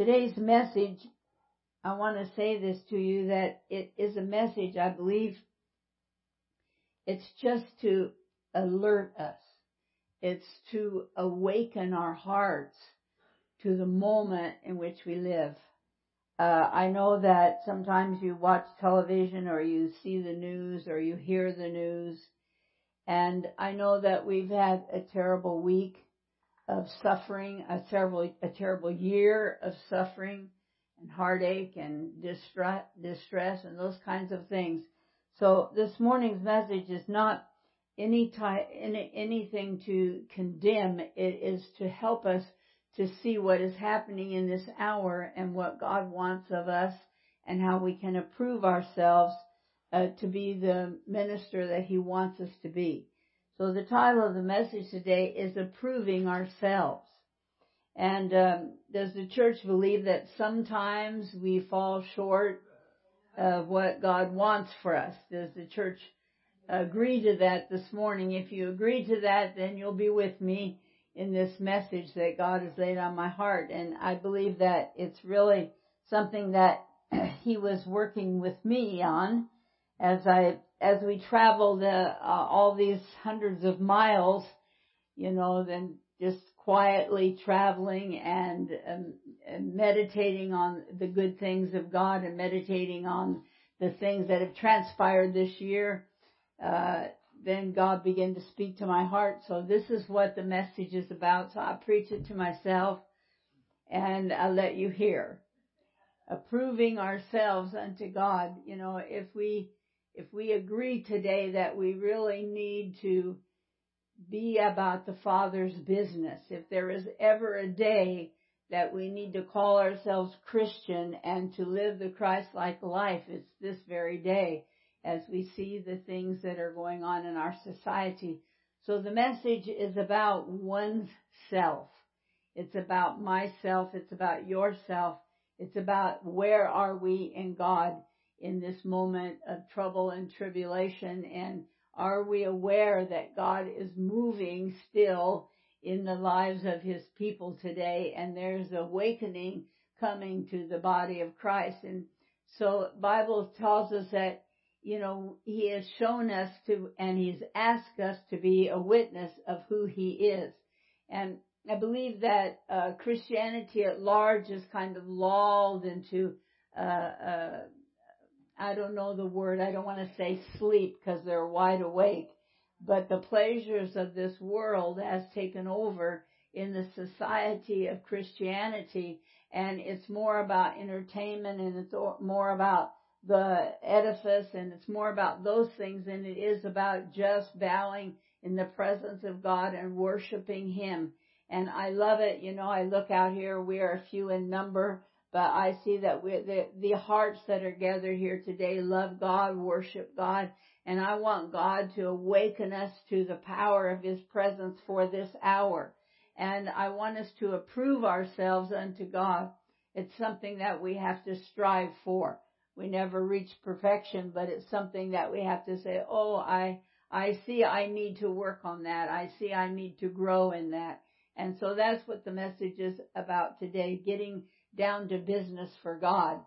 Today's message, I want to say this to you that it is a message, I believe, it's just to alert us. It's to awaken our hearts to the moment in which we live. Uh, I know that sometimes you watch television or you see the news or you hear the news, and I know that we've had a terrible week of suffering, a terrible, a terrible year of suffering and heartache and distress, distress and those kinds of things. So this morning's message is not any type, any, anything to condemn. It is to help us to see what is happening in this hour and what God wants of us and how we can approve ourselves uh, to be the minister that He wants us to be. So the title of the message today is approving ourselves. And um, does the church believe that sometimes we fall short of what God wants for us? Does the church agree to that this morning? If you agree to that, then you'll be with me in this message that God has laid on my heart. And I believe that it's really something that He was working with me on as I, as we traveled uh, all these hundreds of miles, you know, then just quietly traveling and, um, and meditating on the good things of God and meditating on the things that have transpired this year. Uh, then God began to speak to my heart. So this is what the message is about. So I preach it to myself and I let you hear. Approving ourselves unto God. You know, if we, if we agree today that we really need to be about the Father's business, if there is ever a day that we need to call ourselves Christian and to live the Christ-like life, it's this very day as we see the things that are going on in our society. So the message is about one's self. It's about myself. It's about yourself. It's about where are we in God in this moment of trouble and tribulation? And are we aware that God is moving still in the lives of his people today? And there's awakening coming to the body of Christ. And so Bible tells us that you know, he has shown us to, and he's asked us to be a witness of who he is. And I believe that uh, Christianity at large is kind of lulled into, uh, uh, I don't know the word, I don't want to say sleep because they're wide awake, but the pleasures of this world has taken over in the society of Christianity and it's more about entertainment and it's more about the edifice and it's more about those things than it is about just bowing in the presence of God and worshiping Him. And I love it. You know, I look out here, we are a few in number, but I see that we, the, the hearts that are gathered here today love God, worship God, and I want God to awaken us to the power of His presence for this hour. And I want us to approve ourselves unto God. It's something that we have to strive for we never reach perfection, but it's something that we have to say, oh, I, I see I need to work on that. I see I need to grow in that. And so that's what the message is about today, getting down to business for God.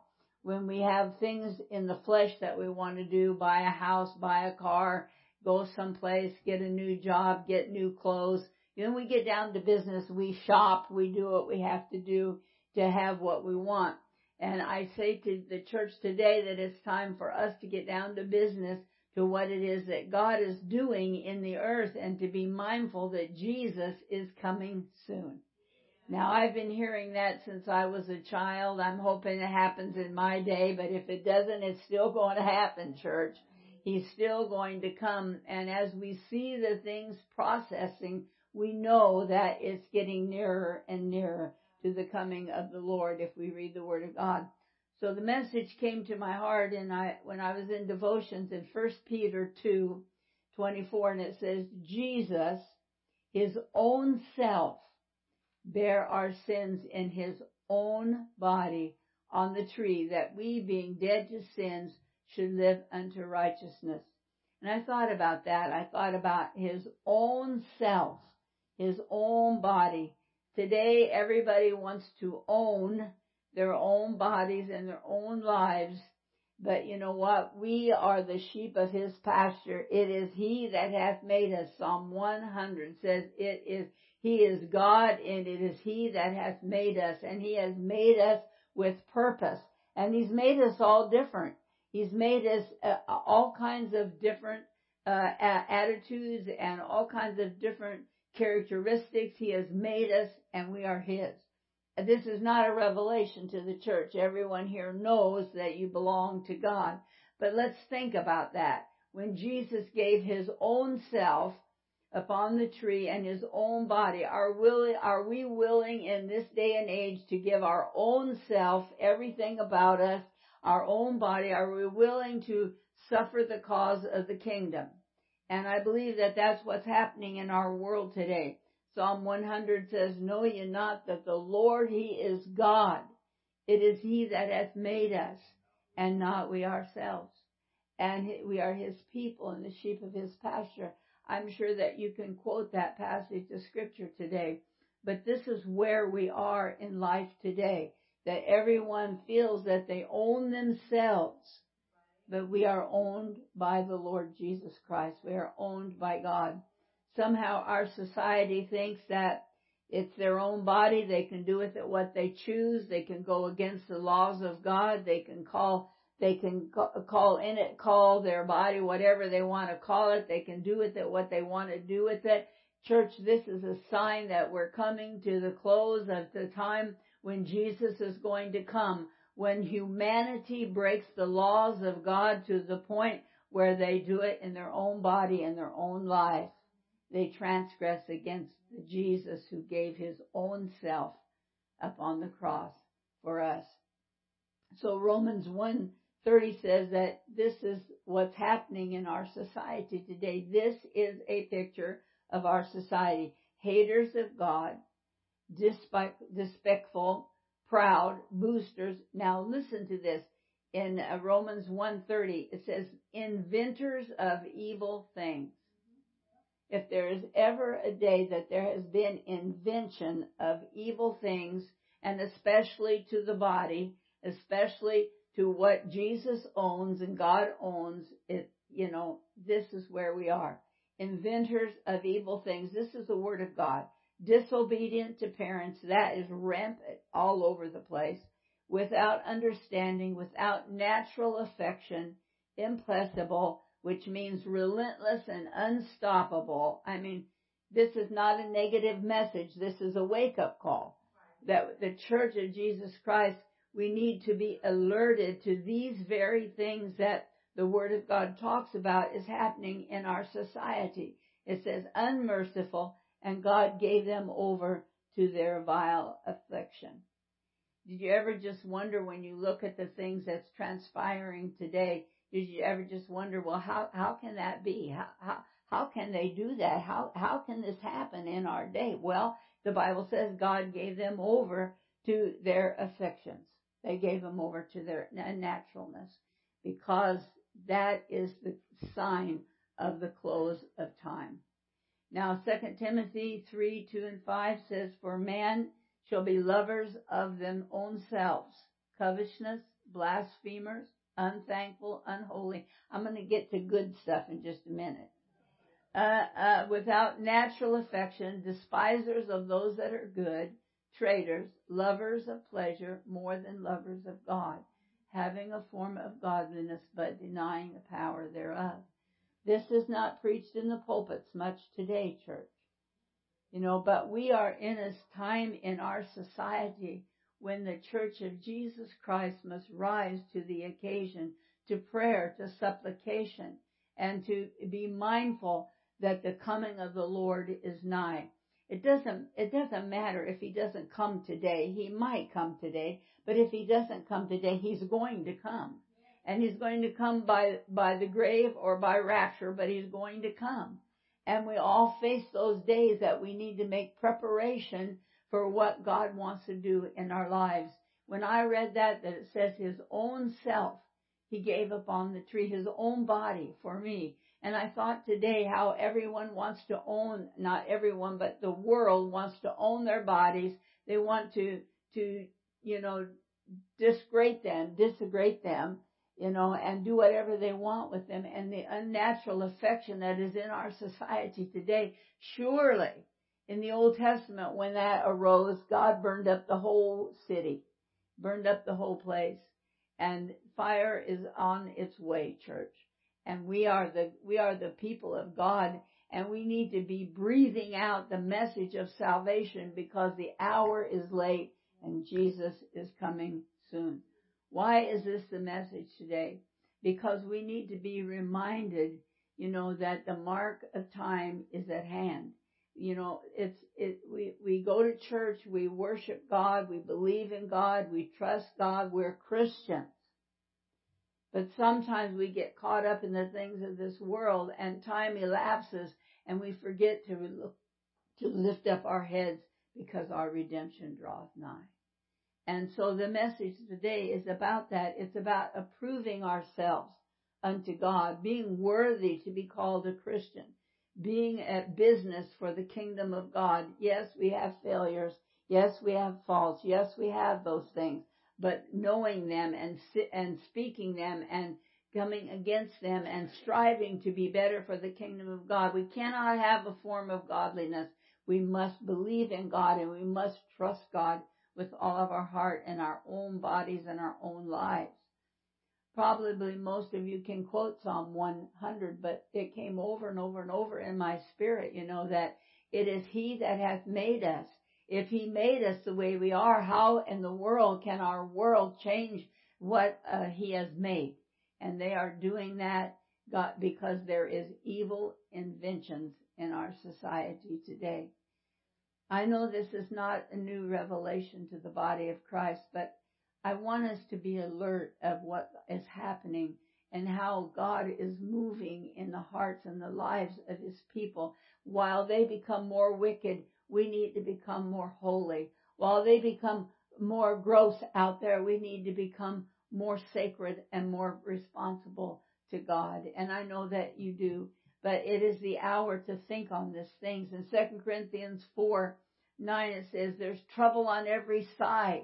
When we have things in the flesh that we want to do, buy a house, buy a car, go someplace, get a new job, get new clothes, then we get down to business, we shop, we do what we have to do to have what we want. And I say to the church today that it's time for us to get down to business to what it is that God is doing in the earth and to be mindful that Jesus is coming soon. Now I've been hearing that since I was a child. I'm hoping it happens in my day, but if it doesn't, it's still going to happen, church. He's still going to come. And as we see the things processing, we know that it's getting nearer and nearer to the coming of the Lord if we read the Word of God. So the message came to my heart and I, when I was in devotions in 1 Peter 2, 24 and it says, Jesus, His own self, bare our sins in His own body on the tree that we being dead to sins should live unto righteousness. And I thought about that. I thought about His own self, His own body Today, everybody wants to own their own bodies and their own lives. But you know what? We are the sheep of his pasture. It is he that hath made us. Psalm 100 says it is, he is God and it is he that hath made us and he has made us with purpose. And he's made us all different. He's made us uh, all kinds of different uh, attitudes and all kinds of different characteristics. He has made us and we are His. This is not a revelation to the church. Everyone here knows that you belong to God. But let's think about that. When Jesus gave His own self upon the tree and His own body, are, willing, are we willing in this day and age to give our own self, everything about us, our own body, are we willing to suffer the cause of the kingdom? And I believe that that's what's happening in our world today. Psalm 100 says, Know ye not that the Lord, He is God. It is He that hath made us, and not we ourselves. And we are His people and the sheep of His pasture. I'm sure that you can quote that passage of scripture today. But this is where we are in life today. That everyone feels that they own themselves but we are owned by the Lord Jesus Christ. We are owned by God. Somehow our society thinks that it's their own body. They can do with it what they choose. They can go against the laws of God. They can call, they can call in it, call their body whatever they want to call it. They can do with it what they want to do with it. Church, this is a sign that we're coming to the close of the time when Jesus is going to come when humanity breaks the laws of God to the point where they do it in their own body and their own life. They transgress against Jesus who gave his own self upon the cross for us. So Romans 1:30 says that this is what's happening in our society today. This is a picture of our society. Haters of God, despicable, proud, boosters. Now listen to this. In uh, Romans 1.30, it says, inventors of evil things. If there is ever a day that there has been invention of evil things, and especially to the body, especially to what Jesus owns and God owns, it, you know, this is where we are. Inventors of evil things. This is the word of God disobedient to parents, that is rampant all over the place, without understanding, without natural affection, implacable, which means relentless and unstoppable. I mean, this is not a negative message. This is a wake up call that the church of Jesus Christ, we need to be alerted to these very things that the Word of God talks about is happening in our society. It says unmerciful, and God gave them over to their vile affliction. Did you ever just wonder when you look at the things that's transpiring today, did you ever just wonder, well, how, how can that be? How, how, how can they do that? How, how can this happen in our day? Well, the Bible says God gave them over to their affections. They gave them over to their naturalness because that is the sign of the close of time. Now 2 Timothy 3, 2 and 5 says, For man shall be lovers of them own selves, covetousness, blasphemers, unthankful, unholy. I'm going to get to good stuff in just a minute. Uh, uh, without natural affection, despisers of those that are good, traitors, lovers of pleasure more than lovers of God, having a form of godliness but denying the power thereof. This is not preached in the pulpits much today, church. You know, but we are in a time in our society when the church of Jesus Christ must rise to the occasion to prayer, to supplication, and to be mindful that the coming of the Lord is nigh. It doesn't, it doesn't matter if he doesn't come today. He might come today, but if he doesn't come today, he's going to come and he's going to come by, by the grave or by rapture, but he's going to come. And we all face those days that we need to make preparation for what God wants to do in our lives. When I read that, that it says his own self, he gave up on the tree, his own body for me. And I thought today how everyone wants to own, not everyone, but the world wants to own their bodies. They want to, to, you know, disgrade them, disagrade them, you know, and do whatever they want with them and the unnatural affection that is in our society today. Surely, in the Old Testament, when that arose, God burned up the whole city, burned up the whole place, and fire is on its way, church. And we are the, we are the people of God and we need to be breathing out the message of salvation because the hour is late and Jesus is coming soon. Why is this the message today? Because we need to be reminded, you know, that the mark of time is at hand. You know, it's, it, we, we go to church, we worship God, we believe in God, we trust God, we're Christians. But sometimes we get caught up in the things of this world and time elapses and we forget to, to lift up our heads because our redemption draweth nigh. And so the message today is about that. It's about approving ourselves unto God, being worthy to be called a Christian, being at business for the kingdom of God. Yes, we have failures. Yes, we have faults. Yes, we have those things, but knowing them and, and speaking them and coming against them and striving to be better for the kingdom of God. We cannot have a form of godliness. We must believe in God and we must trust God with all of our heart and our own bodies and our own lives. Probably most of you can quote Psalm 100, but it came over and over and over in my spirit, you know, that it is He that hath made us. If He made us the way we are, how in the world can our world change what uh, He has made? And they are doing that God, because there is evil inventions in our society today. I know this is not a new revelation to the body of Christ, but I want us to be alert of what is happening and how God is moving in the hearts and the lives of his people. While they become more wicked, we need to become more holy. While they become more gross out there, we need to become more sacred and more responsible to God. And I know that you do, but it is the hour to think on these things. In 2 Corinthians 4, 9, it says there's trouble on every side.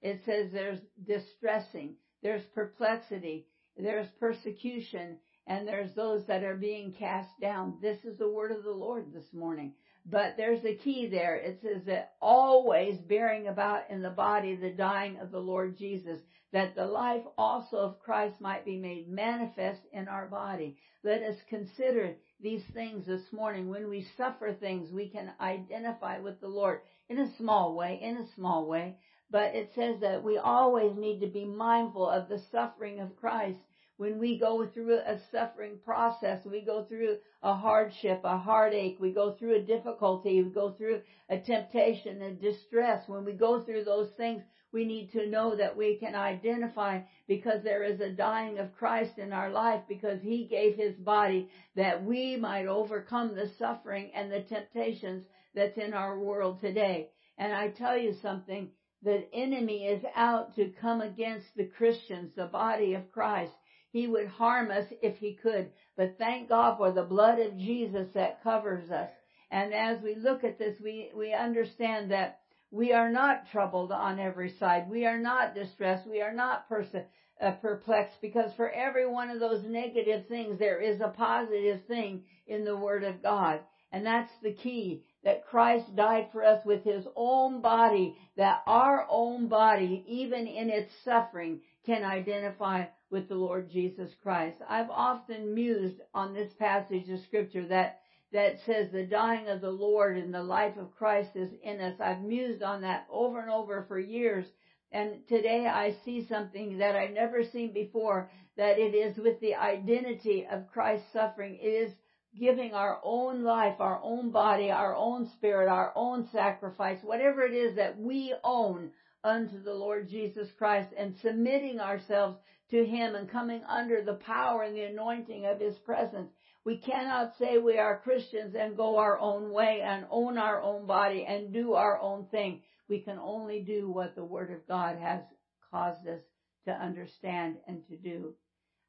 It says there's distressing, there's perplexity, there's persecution, and there's those that are being cast down. This is the word of the Lord this morning. But there's a key there. It says that always bearing about in the body the dying of the Lord Jesus, that the life also of Christ might be made manifest in our body. Let us consider these things this morning. When we suffer things, we can identify with the Lord in a small way, in a small way. But it says that we always need to be mindful of the suffering of Christ. When we go through a suffering process, we go through a hardship, a heartache, we go through a difficulty, we go through a temptation, a distress. When we go through those things, we need to know that we can identify because there is a dying of Christ in our life because he gave his body that we might overcome the suffering and the temptations that's in our world today. And I tell you something, the enemy is out to come against the Christians, the body of Christ. He would harm us if he could, but thank God for the blood of Jesus that covers us. And as we look at this, we, we understand that we are not troubled on every side. We are not distressed. We are not pers- uh, perplexed because for every one of those negative things, there is a positive thing in the Word of God. And that's the key that Christ died for us with His own body, that our own body, even in its suffering, can identify with the Lord Jesus Christ. I've often mused on this passage of scripture that that says the dying of the Lord and the life of Christ is in us. I've mused on that over and over for years. And today I see something that I've never seen before, that it is with the identity of Christ's suffering. It is giving our own life, our own body, our own spirit, our own sacrifice, whatever it is that we own unto the Lord Jesus Christ and submitting ourselves to Him and coming under the power and the anointing of His presence we cannot say we are Christians and go our own way and own our own body and do our own thing. We can only do what the Word of God has caused us to understand and to do.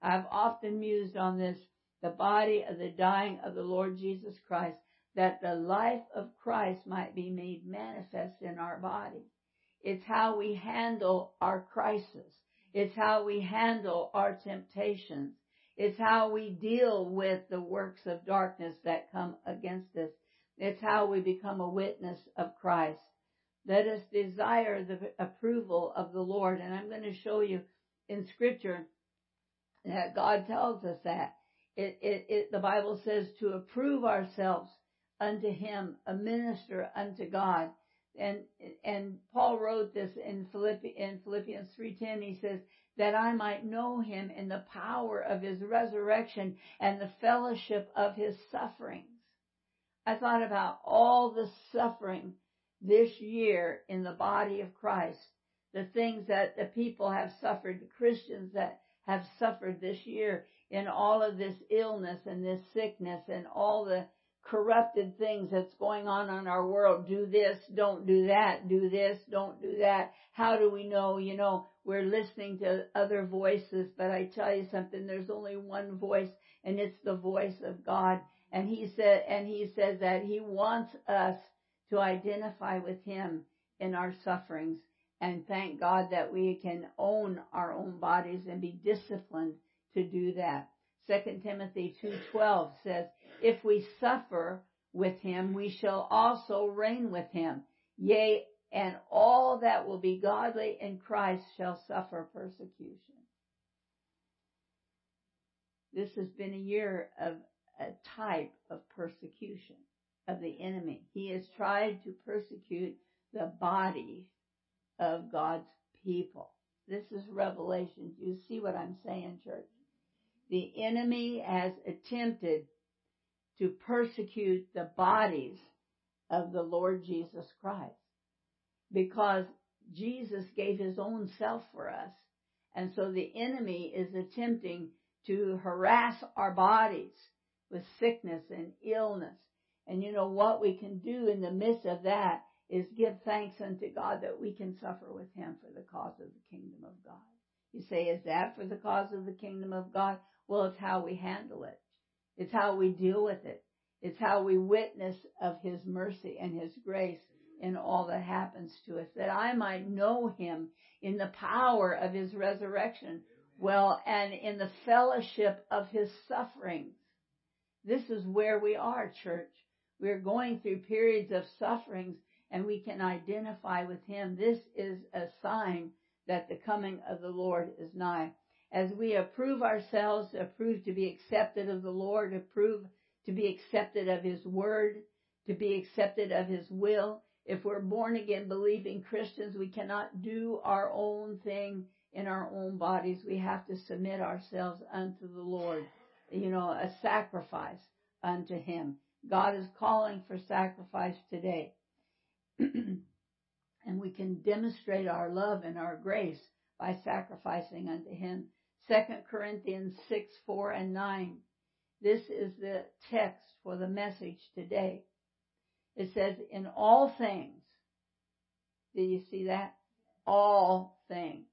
I've often mused on this, the body of the dying of the Lord Jesus Christ, that the life of Christ might be made manifest in our body. It's how we handle our crisis. It's how we handle our temptations. It's how we deal with the works of darkness that come against us. It's how we become a witness of Christ. Let us desire the approval of the Lord. And I'm going to show you in scripture that God tells us that. It, it, it, the Bible says to approve ourselves unto Him, a minister unto God. And, and Paul wrote this in, Philippi, in Philippians 3.10. He says, that I might know Him in the power of His resurrection and the fellowship of His sufferings. I thought about all the suffering this year in the body of Christ, the things that the people have suffered, the Christians that have suffered this year in all of this illness and this sickness and all the corrupted things that's going on in our world. Do this, don't do that, do this, don't do that. How do we know? You know, we're listening to other voices, but I tell you something, there's only one voice and it's the voice of God. And he said, and he says that he wants us to identify with him in our sufferings. And thank God that we can own our own bodies and be disciplined to do that. Second Timothy 2:12 says, "If we suffer with him, we shall also reign with him. Yea, and all that will be godly in Christ shall suffer persecution." This has been a year of a type of persecution of the enemy. He has tried to persecute the body of God's people. This is Revelation. You see what I'm saying, church? The enemy has attempted to persecute the bodies of the Lord Jesus Christ because Jesus gave his own self for us. And so the enemy is attempting to harass our bodies with sickness and illness. And you know what we can do in the midst of that is give thanks unto God that we can suffer with him for the cause of the kingdom of God. You say, is that for the cause of the kingdom of God? Well, it's how we handle it. It's how we deal with it. It's how we witness of his mercy and his grace in all that happens to us, that I might know him in the power of his resurrection, well, and in the fellowship of his sufferings. This is where we are, church. We're going through periods of sufferings and we can identify with him. This is a sign that the coming of the Lord is nigh. As we approve ourselves, approve to be accepted of the Lord, approve to be accepted of his word, to be accepted of his will. If we're born again believing Christians, we cannot do our own thing in our own bodies. We have to submit ourselves unto the Lord you know, a sacrifice unto Him. God is calling for sacrifice today. and we can demonstrate our love and our grace by sacrificing unto Him. 2 Corinthians 6, 4 and 9. This is the text for the message today. It says, in all things, do you see that? All things.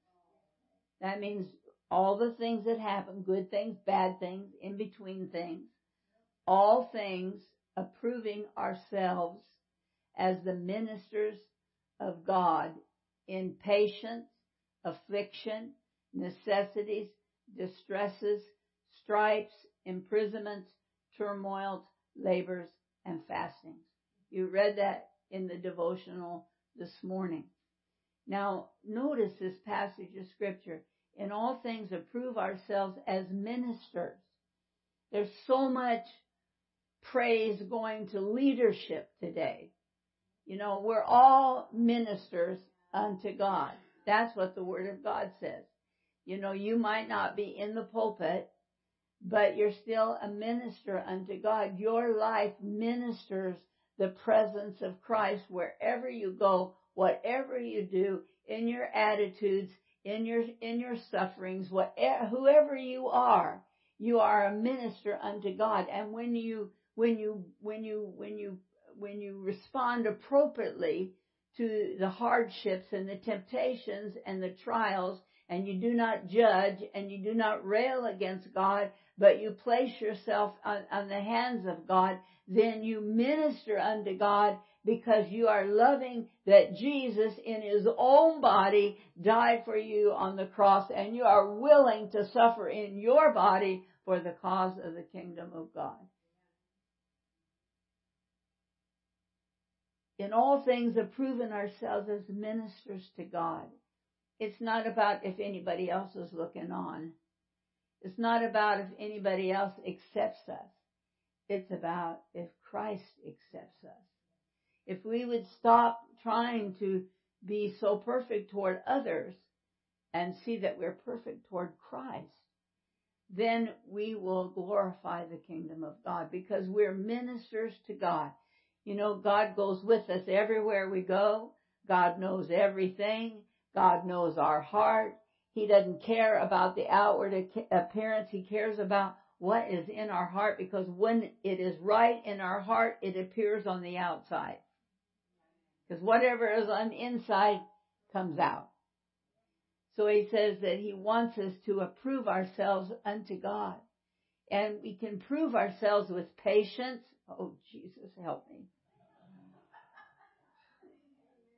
That means all the things that happen, good things, bad things, in between things, all things approving ourselves as the ministers of God in patience, affliction, necessities, distresses, stripes, imprisonments, turmoils, labors, and fastings. You read that in the devotional this morning. Now, notice this passage of scripture in all things approve ourselves as ministers. There's so much praise going to leadership today. You know, we're all ministers unto God. That's what the Word of God says. You know, you might not be in the pulpit, but you're still a minister unto God. Your life ministers the presence of Christ wherever you go, whatever you do, in your attitudes, in your in your sufferings, whatever, whoever you are, you are a minister unto God. And when you when you when you when you when you respond appropriately to the hardships and the temptations and the trials, and you do not judge and you do not rail against God, but you place yourself on, on the hands of God, then you minister unto God because you are loving that Jesus in his own body died for you on the cross and you are willing to suffer in your body for the cause of the kingdom of God. In all things, approving ourselves as ministers to God. It's not about if anybody else is looking on. It's not about if anybody else accepts us. It's about if Christ accepts us. If we would stop trying to be so perfect toward others and see that we're perfect toward Christ, then we will glorify the kingdom of God because we're ministers to God. You know, God goes with us everywhere we go. God knows everything. God knows our heart. He doesn't care about the outward appearance. He cares about what is in our heart because when it is right in our heart, it appears on the outside. Because whatever is on the inside comes out. So he says that he wants us to approve ourselves unto God. And we can prove ourselves with patience. Oh, Jesus, help me.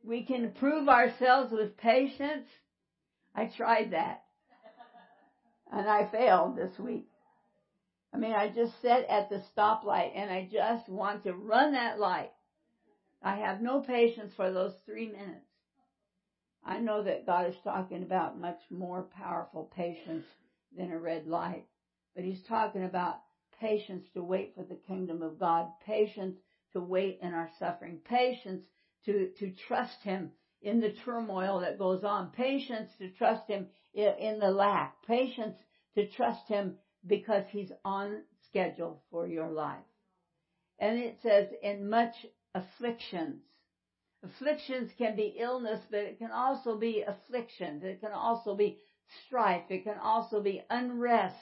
We can prove ourselves with patience. I tried that. And I failed this week. I mean, I just sat at the stoplight and I just want to run that light. I have no patience for those three minutes. I know that God is talking about much more powerful patience than a red light, but He's talking about patience to wait for the kingdom of God, patience to wait in our suffering, patience to, to trust Him in the turmoil that goes on, patience to trust Him in the lack, patience to trust Him because He's on schedule for your life. And it says, in much afflictions. Afflictions can be illness, but it can also be afflictions. It can also be strife. It can also be unrest.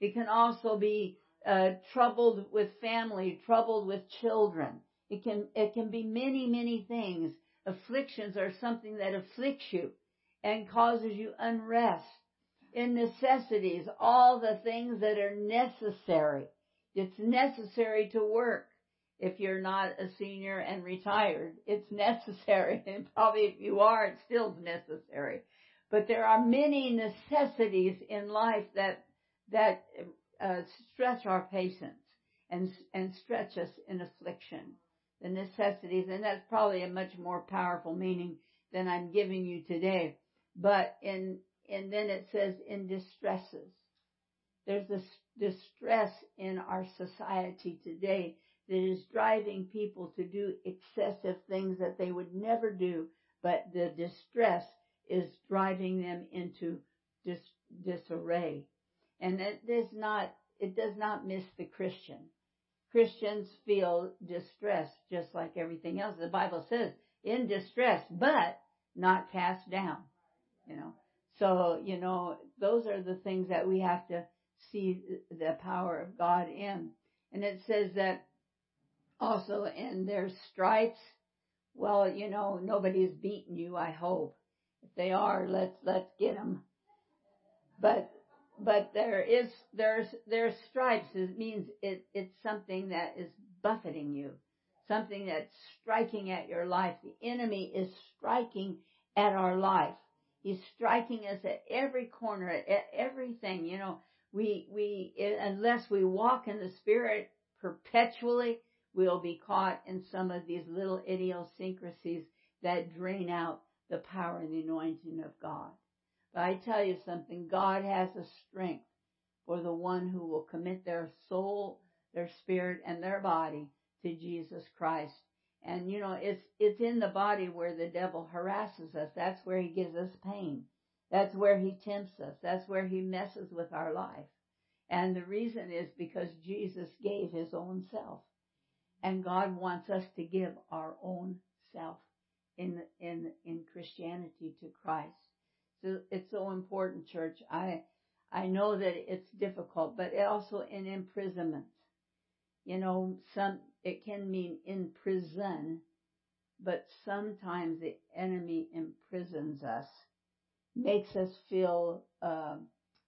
It can also be uh, troubled with family, troubled with children. It can it can be many many things. Afflictions are something that afflicts you and causes you unrest. In necessities, all the things that are necessary. It's necessary to work if you're not a senior and retired. It's necessary. And probably if you are, it's still necessary. But there are many necessities in life that, that uh, stretch our patience and, and stretch us in affliction. The necessities, and that's probably a much more powerful meaning than I'm giving you today. But in, and then it says in distresses. There's this distress in our society today that is driving people to do excessive things that they would never do, but the distress is driving them into dis- disarray. And it does not, it does not miss the Christian. Christians feel distress just like everything else. The Bible says in distress, but not cast down, you know. So, you know, those are the things that we have to see the power of God in. And it says that also in their stripes. Well, you know, nobody's beaten you, I hope. If they are, let's, let's get them. But, but there is, there's, there's stripes. It means it, it's something that is buffeting you. Something that's striking at your life. The enemy is striking at our life. He's striking us at every corner, at everything. You know, we, we, unless we walk in the Spirit perpetually, we'll be caught in some of these little idiosyncrasies that drain out the power and the anointing of God. But I tell you something, God has a strength for the one who will commit their soul, their spirit, and their body to Jesus Christ. And you know, it's, it's in the body where the devil harasses us. That's where he gives us pain. That's where he tempts us. That's where he messes with our life. And the reason is because Jesus gave his own self. And God wants us to give our own self in, in, in Christianity to Christ. It's so important, church. I, I know that it's difficult, but also in imprisonment. You know, some, it can mean in prison, but sometimes the enemy imprisons us, makes us feel uh,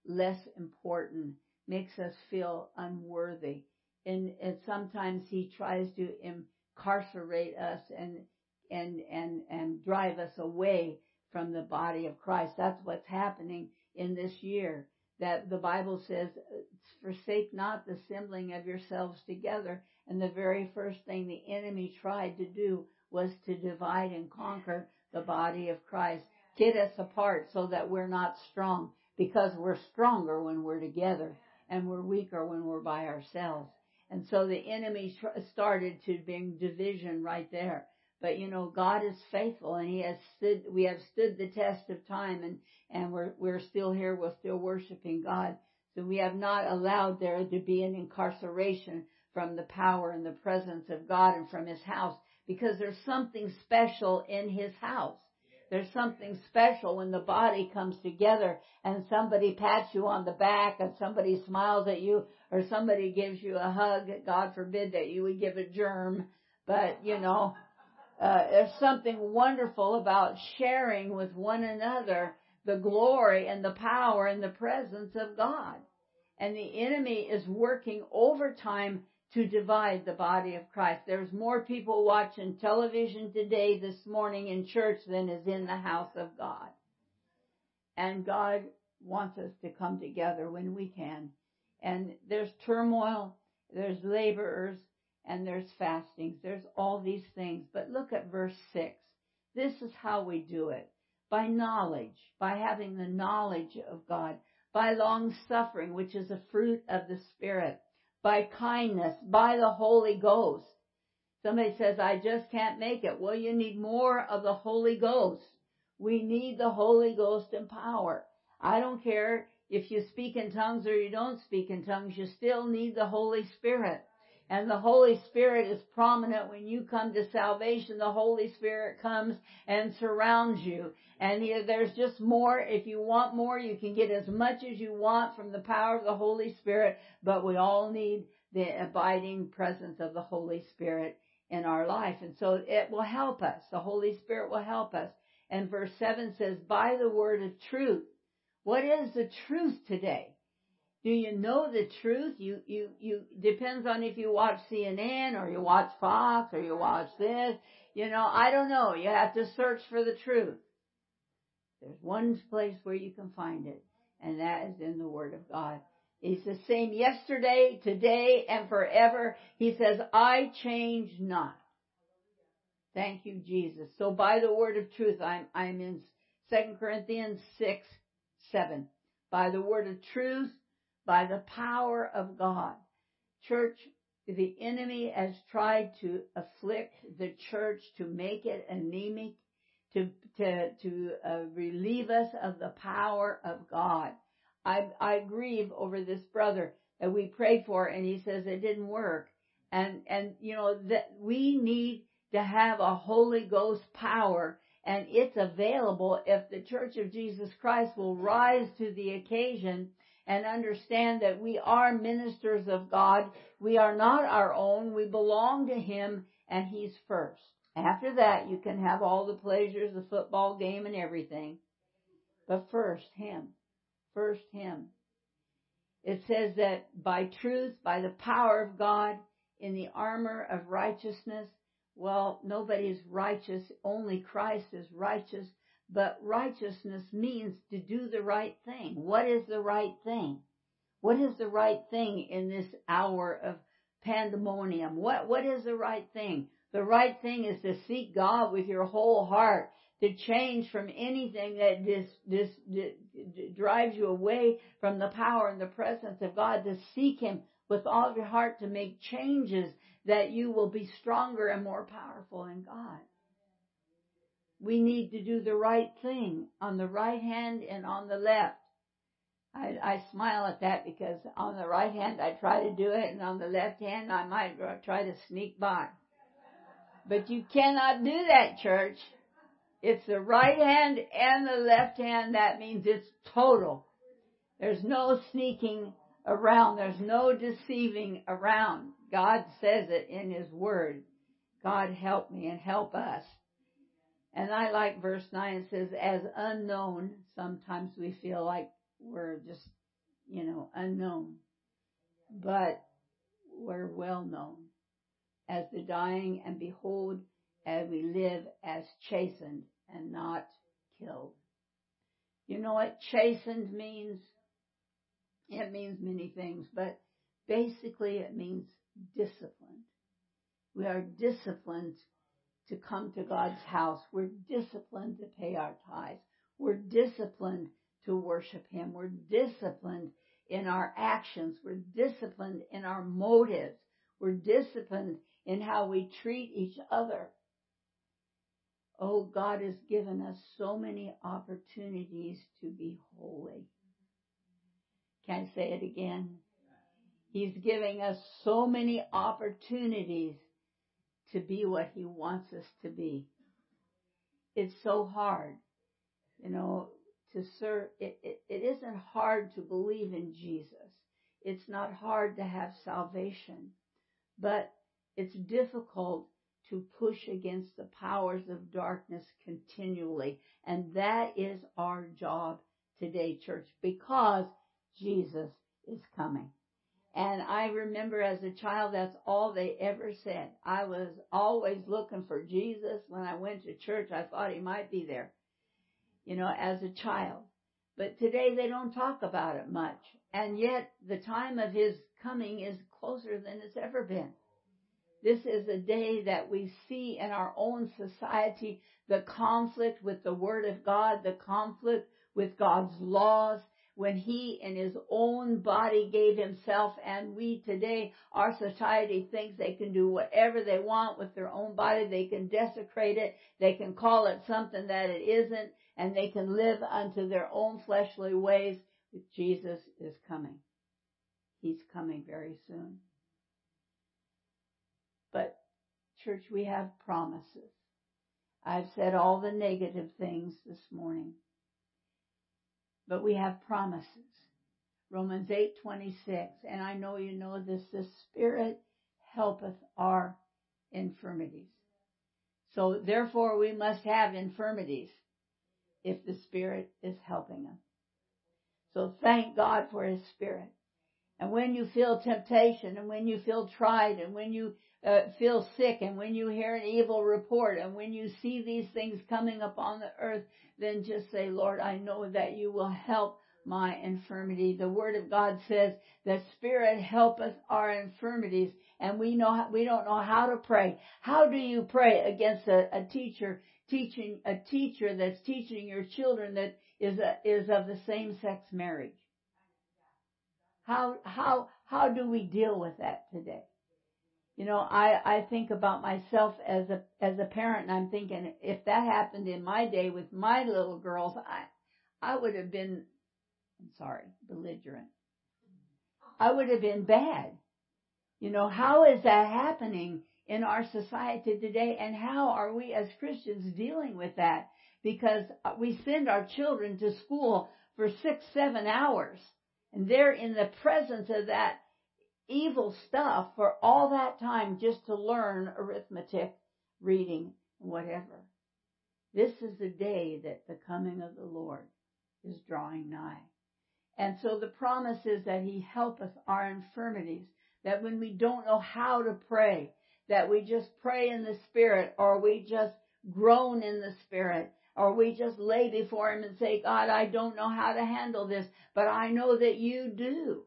less important, makes us feel unworthy and, and sometimes he tries to incarcerate us and and and and drive us away from the body of Christ. That's what's happening in this year. That the Bible says, forsake not the assembling of yourselves together. And the very first thing the enemy tried to do was to divide and conquer the body of Christ, get us apart so that we're not strong because we're stronger when we're together and we're weaker when we're by ourselves. And so the enemy started to bring division right there. But you know, God is faithful and He has stood, we have stood the test of time and, and we're, we're still here, we're still worshiping God. So we have not allowed there to be an incarceration from the power and the presence of God and from His house because there's something special in His house. There's something special when the body comes together and somebody pats you on the back and somebody smiles at you or somebody gives you a hug. God forbid that you would give a germ, but you know, uh, there's something wonderful about sharing with one another the glory and the power and the presence of God. And the enemy is working overtime to divide the body of Christ. There's more people watching television today this morning in church than is in the house of God. And God wants us to come together when we can. And there's turmoil, there's laborers, and there's fastings. There's all these things. But look at verse 6. This is how we do it. By knowledge, by having the knowledge of God, by long suffering, which is a fruit of the Spirit, by kindness, by the Holy Ghost. Somebody says, I just can't make it. Well, you need more of the Holy Ghost. We need the Holy Ghost and power. I don't care if you speak in tongues or you don't speak in tongues, you still need the Holy Spirit. And the Holy Spirit is prominent when you come to salvation. The Holy Spirit comes and surrounds you. And there's just more. If you want more, you can get as much as you want from the power of the Holy Spirit. But we all need the abiding presence of the Holy Spirit in our life. And so it will help us. The Holy Spirit will help us. And verse 7 says, by the word of truth. What is the truth today? Do you know the truth? You, you, you, depends on if you watch CNN or you watch Fox or you watch this. You know, I don't know. You have to search for the truth. There's one place where you can find it, and that is in the Word of God. He's the same yesterday, today, and forever. He says, I change not. Thank you, Jesus. So by the word of truth, I'm, I'm in 2 Corinthians 6, 7. By the word of truth, by the power of God. Church, the enemy has tried to afflict the church to make it anemic, to, to, to uh, relieve us of the power of God. I, I grieve over this brother that we prayed for and he says it didn't work. And, and, you know, that we need to have a Holy Ghost power and it's available if the Church of Jesus Christ will rise to the occasion and understand that we are ministers of God. We are not our own. We belong to Him and He's first. After that, you can have all the pleasures, the football game and everything. But first, Him. First, Him. It says that by truth, by the power of God, in the armor of righteousness, well, nobody is righteous. Only Christ is righteous. But righteousness means to do the right thing. What is the right thing? What is the right thing in this hour of pandemonium? What, what is the right thing? The right thing is to seek God with your whole heart, to change from anything that dis, dis, drives you away from the power and the presence of God, to seek Him with all of your heart to make changes that you will be stronger and more powerful in God we need to do the right thing on the right hand and on the left. I, I smile at that because on the right hand I try to do it and on the left hand I might try to sneak by. But you cannot do that, church. It's the right hand and the left hand. That means it's total. There's no sneaking around. There's no deceiving around. God says it in His Word. God help me and help us. And I like verse 9. It says, as unknown, sometimes we feel like we're just, you know, unknown. But we're well known. as the dying, and behold, as we live as chastened and not killed. You know what chastened means? It means many things, but basically it means disciplined. We are disciplined to come to God's house. We're disciplined to pay our tithes. We're disciplined to worship Him. We're disciplined in our actions. We're disciplined in our motives. We're disciplined in how we treat each other. Oh, God has given us so many opportunities to be holy. Can I say it again? He's giving us so many opportunities to be what He wants us to be. It's so hard, you know, to serve. It, it, it isn't hard to believe in Jesus. It's not hard to have salvation, but it's difficult to push against the powers of darkness continually. And that is our job today, church, because Jesus is coming. And I remember as a child, that's all they ever said. I was always looking for Jesus. When I went to church, I thought he might be there, you know, as a child. But today they don't talk about it much. And yet the time of his coming is closer than it's ever been. This is a day that we see in our own society the conflict with the Word of God, the conflict with God's laws, when he in his own body gave himself and we today, our society thinks they can do whatever they want with their own body. They can desecrate it. They can call it something that it isn't and they can live unto their own fleshly ways. But Jesus is coming. He's coming very soon. But church, we have promises. I've said all the negative things this morning but we have promises. Romans 8:26 and I know you know this the spirit helpeth our infirmities. So therefore we must have infirmities if the spirit is helping us. So thank God for his spirit. And when you feel temptation and when you feel tried and when you uh, feel sick and when you hear an evil report and when you see these things coming upon the earth, then just say, Lord, I know that you will help my infirmity. The word of God says the spirit helpeth our infirmities and we know, we don't know how to pray. How do you pray against a, a teacher teaching, a teacher that's teaching your children that is a, is of the same sex marriage? How, how, how do we deal with that today? You know, I, I think about myself as a, as a parent and I'm thinking if that happened in my day with my little girls, I, I would have been, I'm sorry, belligerent. I would have been bad. You know, how is that happening in our society today and how are we as Christians dealing with that? Because uh, we send our children to school for six, seven hours and they're in the presence of that evil stuff for all that time just to learn arithmetic, reading, whatever. This is the day that the coming of the Lord is drawing nigh. And so the promise is that He helpeth our infirmities, that when we don't know how to pray, that we just pray in the Spirit, or we just groan in the Spirit, or we just lay before Him and say, God, I don't know how to handle this, but I know that you do.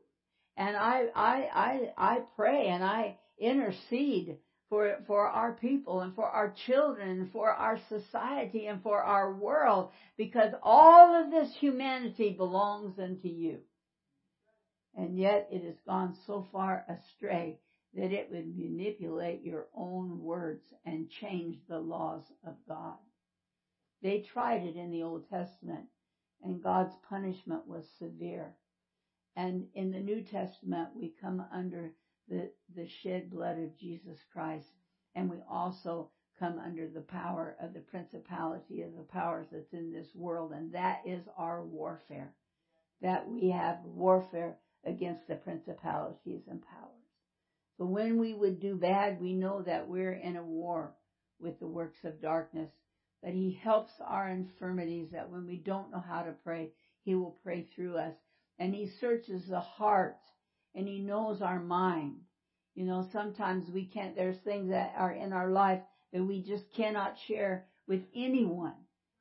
And I, I, I, I pray and I intercede for, for our people and for our children and for our society and for our world because all of this humanity belongs unto you. And yet it has gone so far astray that it would manipulate your own words and change the laws of God. They tried it in the Old Testament and God's punishment was severe. And in the New Testament, we come under the, the shed blood of Jesus Christ. And we also come under the power of the principality of the powers that's in this world. And that is our warfare. That we have warfare against the principalities and powers. So when we would do bad, we know that we're in a war with the works of darkness. That He helps our infirmities, that when we don't know how to pray, He will pray through us and he searches the heart and he knows our mind. You know, sometimes we can't, there's things that are in our life that we just cannot share with anyone.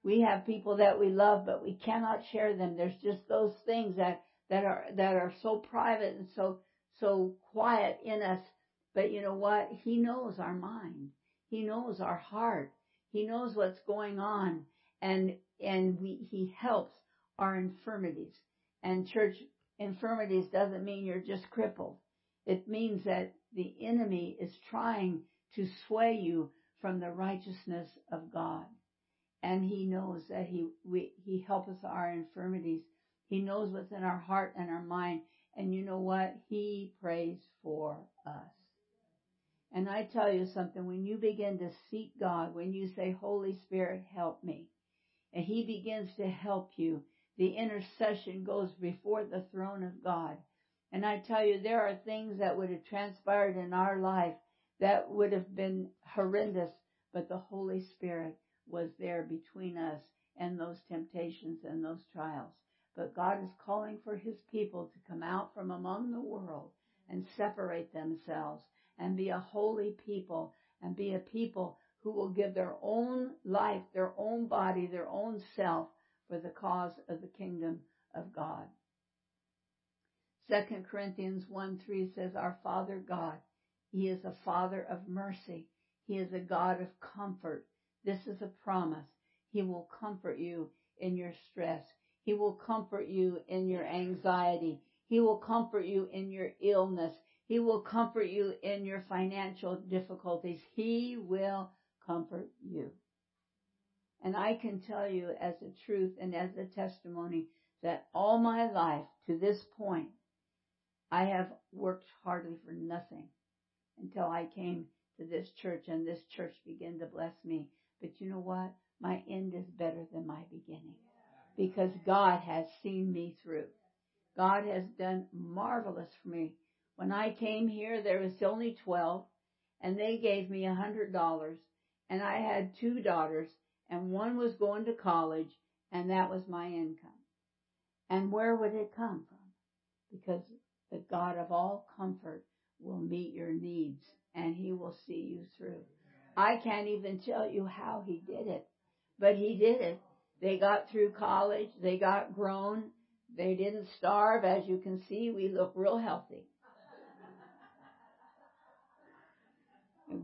We have people that we love, but we cannot share them. There's just those things that, that are, that are so private and so, so quiet in us. But you know what? He knows our mind. He knows our heart. He knows what's going on and, and we, he helps our infirmities. And church infirmities doesn't mean you're just crippled. It means that the enemy is trying to sway you from the righteousness of God. And he knows that he, we, he helps us our infirmities. He knows what's in our heart and our mind. And you know what? He prays for us. And I tell you something, when you begin to seek God, when you say, Holy Spirit, help me, and He begins to help you, the intercession goes before the throne of God. And I tell you, there are things that would have transpired in our life that would have been horrendous, but the Holy Spirit was there between us and those temptations and those trials. But God is calling for His people to come out from among the world and separate themselves and be a holy people and be a people who will give their own life, their own body, their own self for the cause of the kingdom of God. 2 Corinthians 1 3 says, Our Father God, He is a Father of mercy. He is a God of comfort. This is a promise. He will comfort you in your stress. He will comfort you in your anxiety. He will comfort you in your illness. He will comfort you in your financial difficulties. He will comfort you. And I can tell you as a truth and as a testimony that all my life to this point, I have worked hardly for nothing until I came to this church and this church began to bless me. But you know what? My end is better than my beginning because God has seen me through. God has done marvelous for me. When I came here, there was only 12 and they gave me a hundred dollars and I had two daughters and one was going to college and that was my income. And where would it come from? Because the God of all comfort will meet your needs and he will see you through. I can't even tell you how he did it, but he did it. They got through college. They got grown. They didn't starve. As you can see, we look real healthy.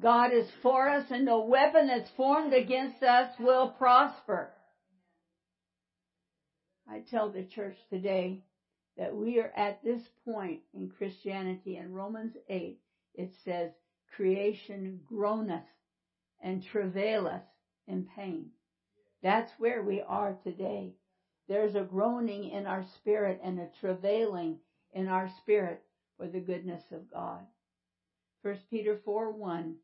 God is for us and no weapon that's formed against us will prosper. I tell the church today that we are at this point in Christianity. In Romans 8, it says, creation groaneth and travaileth in pain. That's where we are today. There's a groaning in our spirit and a travailing in our spirit for the goodness of God. 1 Peter 4 1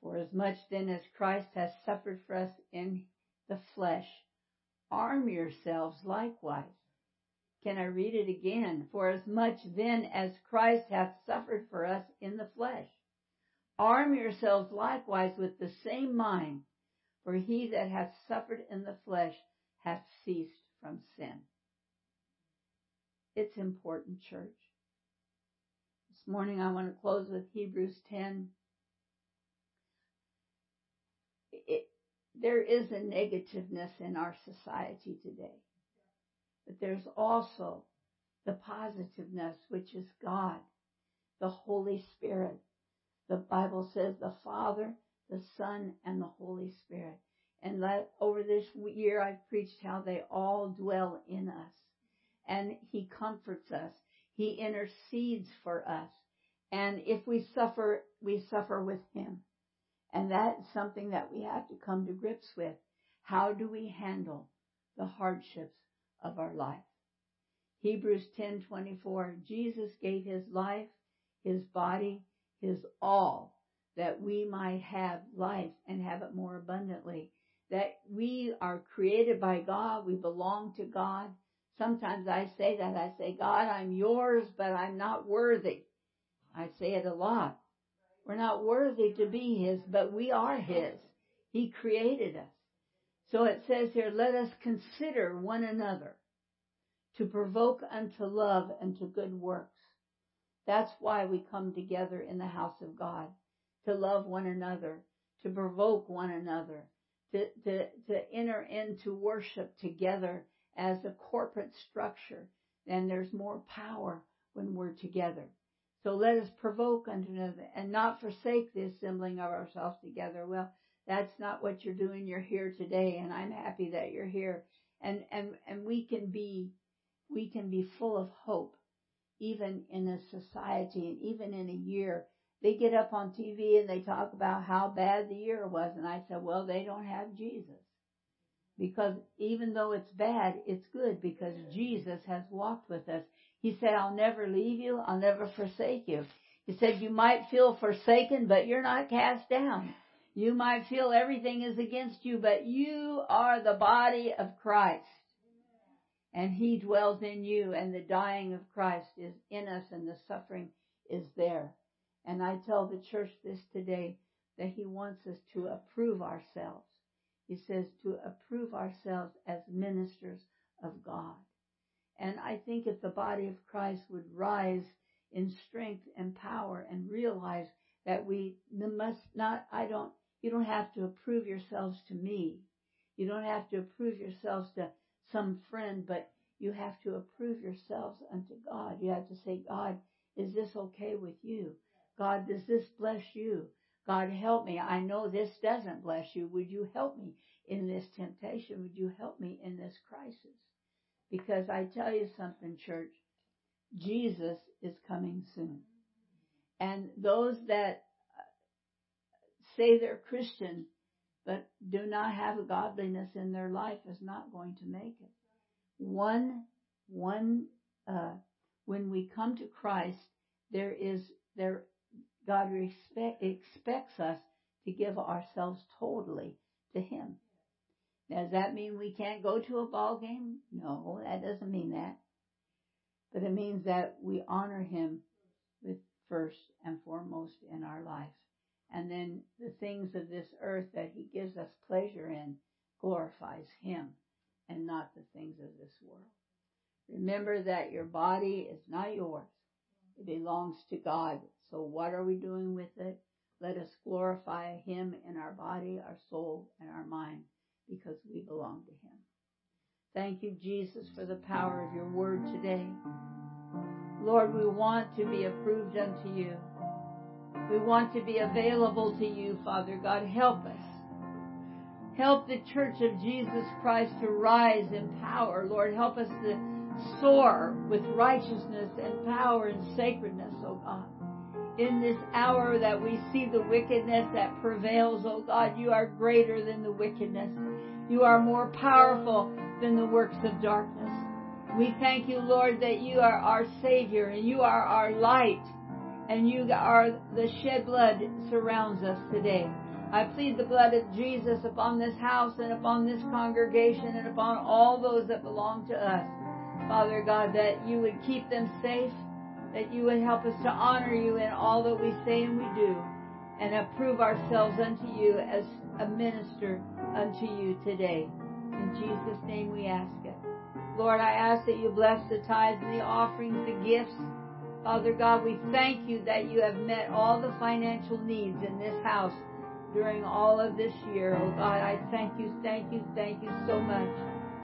For as much then as Christ has suffered for us in the flesh, arm yourselves likewise. Can I read it again? For as much then as Christ hath suffered for us in the flesh, arm yourselves likewise with the same mind, for he that hath suffered in the flesh hath ceased from sin. It's important, church. Morning I want to close with Hebrews 10. It, there is a negativeness in our society today, but there's also the positiveness, which is God, the Holy Spirit. The Bible says the Father, the Son, and the Holy Spirit. And let, over this year I've preached how they all dwell in us. And He comforts us. He intercedes for us. And if we suffer, we suffer with Him. And that's something that we have to come to grips with. How do we handle the hardships of our life? Hebrews 10:24 Jesus gave his life, his body, his all that we might have life and have it more abundantly. That we are created by God, we belong to God, Sometimes I say that. I say, God, I'm yours, but I'm not worthy. I say it a lot. We're not worthy to be His, but we are His. He created us. So it says here, let us consider one another to provoke unto love and to good works, That's why we come together in the house of God to love one another, to provoke one another, to, to, to enter into worship together as a corporate structure. then there's more power when we're together. So let us provoke unto another and not forsake the assembling of ourselves together. Well, that's not what you're doing. You're here today and I'm happy that you're here. And, and, and we can be, we can be full of hope even in a society and even in a year. They get up on TV and they talk about how bad the year was. And I said, well, they don't have Jesus. Because even though it's bad, it's good because Jesus has walked with us. He said, I'll never leave you. I'll never forsake you. He said, you might feel forsaken, but you're not cast down. You might feel everything is against you, but you are the body of Christ and he dwells in you and the dying of Christ is in us and the suffering is there. And I tell the church this today that he wants us to approve ourselves. He says to approve ourselves as ministers of God. And I think if the body of Christ would rise in strength and power and realize that we must not, I don't, you don't have to approve yourselves to me. You don't have to approve yourselves to some friend, but you have to approve yourselves unto God. You have to say, God, is this okay with you? God, does this bless you? God, help me. I know this doesn't bless you. Would you help me in this temptation? Would you help me in this crisis? Because I tell you something, church, Jesus is coming soon. And those that say they're Christian but do not have a godliness in their life is not going to make it one, one, uh, when we come to Christ, there is, there, God respect, expects us to give ourselves totally to Him. Does that mean we can't go to a ball game? No, that doesn't mean that. But it means that we honor Him with first and foremost in our life. And then the things of this earth that He gives us pleasure in glorifies Him and not the things of this world. Remember that your body is not yours. It belongs to God. So what are we doing with it? Let us glorify Him in our body, our soul, and our mind because we belong to Him. Thank you, Jesus, for the power of your word today. Lord, we want to be approved unto you. We want to be available to you, Father God. Help us. Help the church of Jesus Christ to rise in power. Lord, help us to soar with righteousness and power and sacredness, oh God. In this hour that we see the wickedness that prevails, oh God, you are greater than the wickedness. You are more powerful than the works of darkness. We thank you, Lord, that you are our Savior and you are our light and you are the shed blood surrounds us today. I plead the blood of Jesus upon this house and upon this congregation and upon all those that belong to us. Father God, that you would keep them safe, that you would help us to honor you in all that we say and we do, and approve ourselves unto you as a minister unto you today. In Jesus' name we ask it. Lord, I ask that you bless the tithes and the offerings, the gifts. Father God, we thank you that you have met all the financial needs in this house during all of this year. Oh God, I thank you, thank you, thank you so much.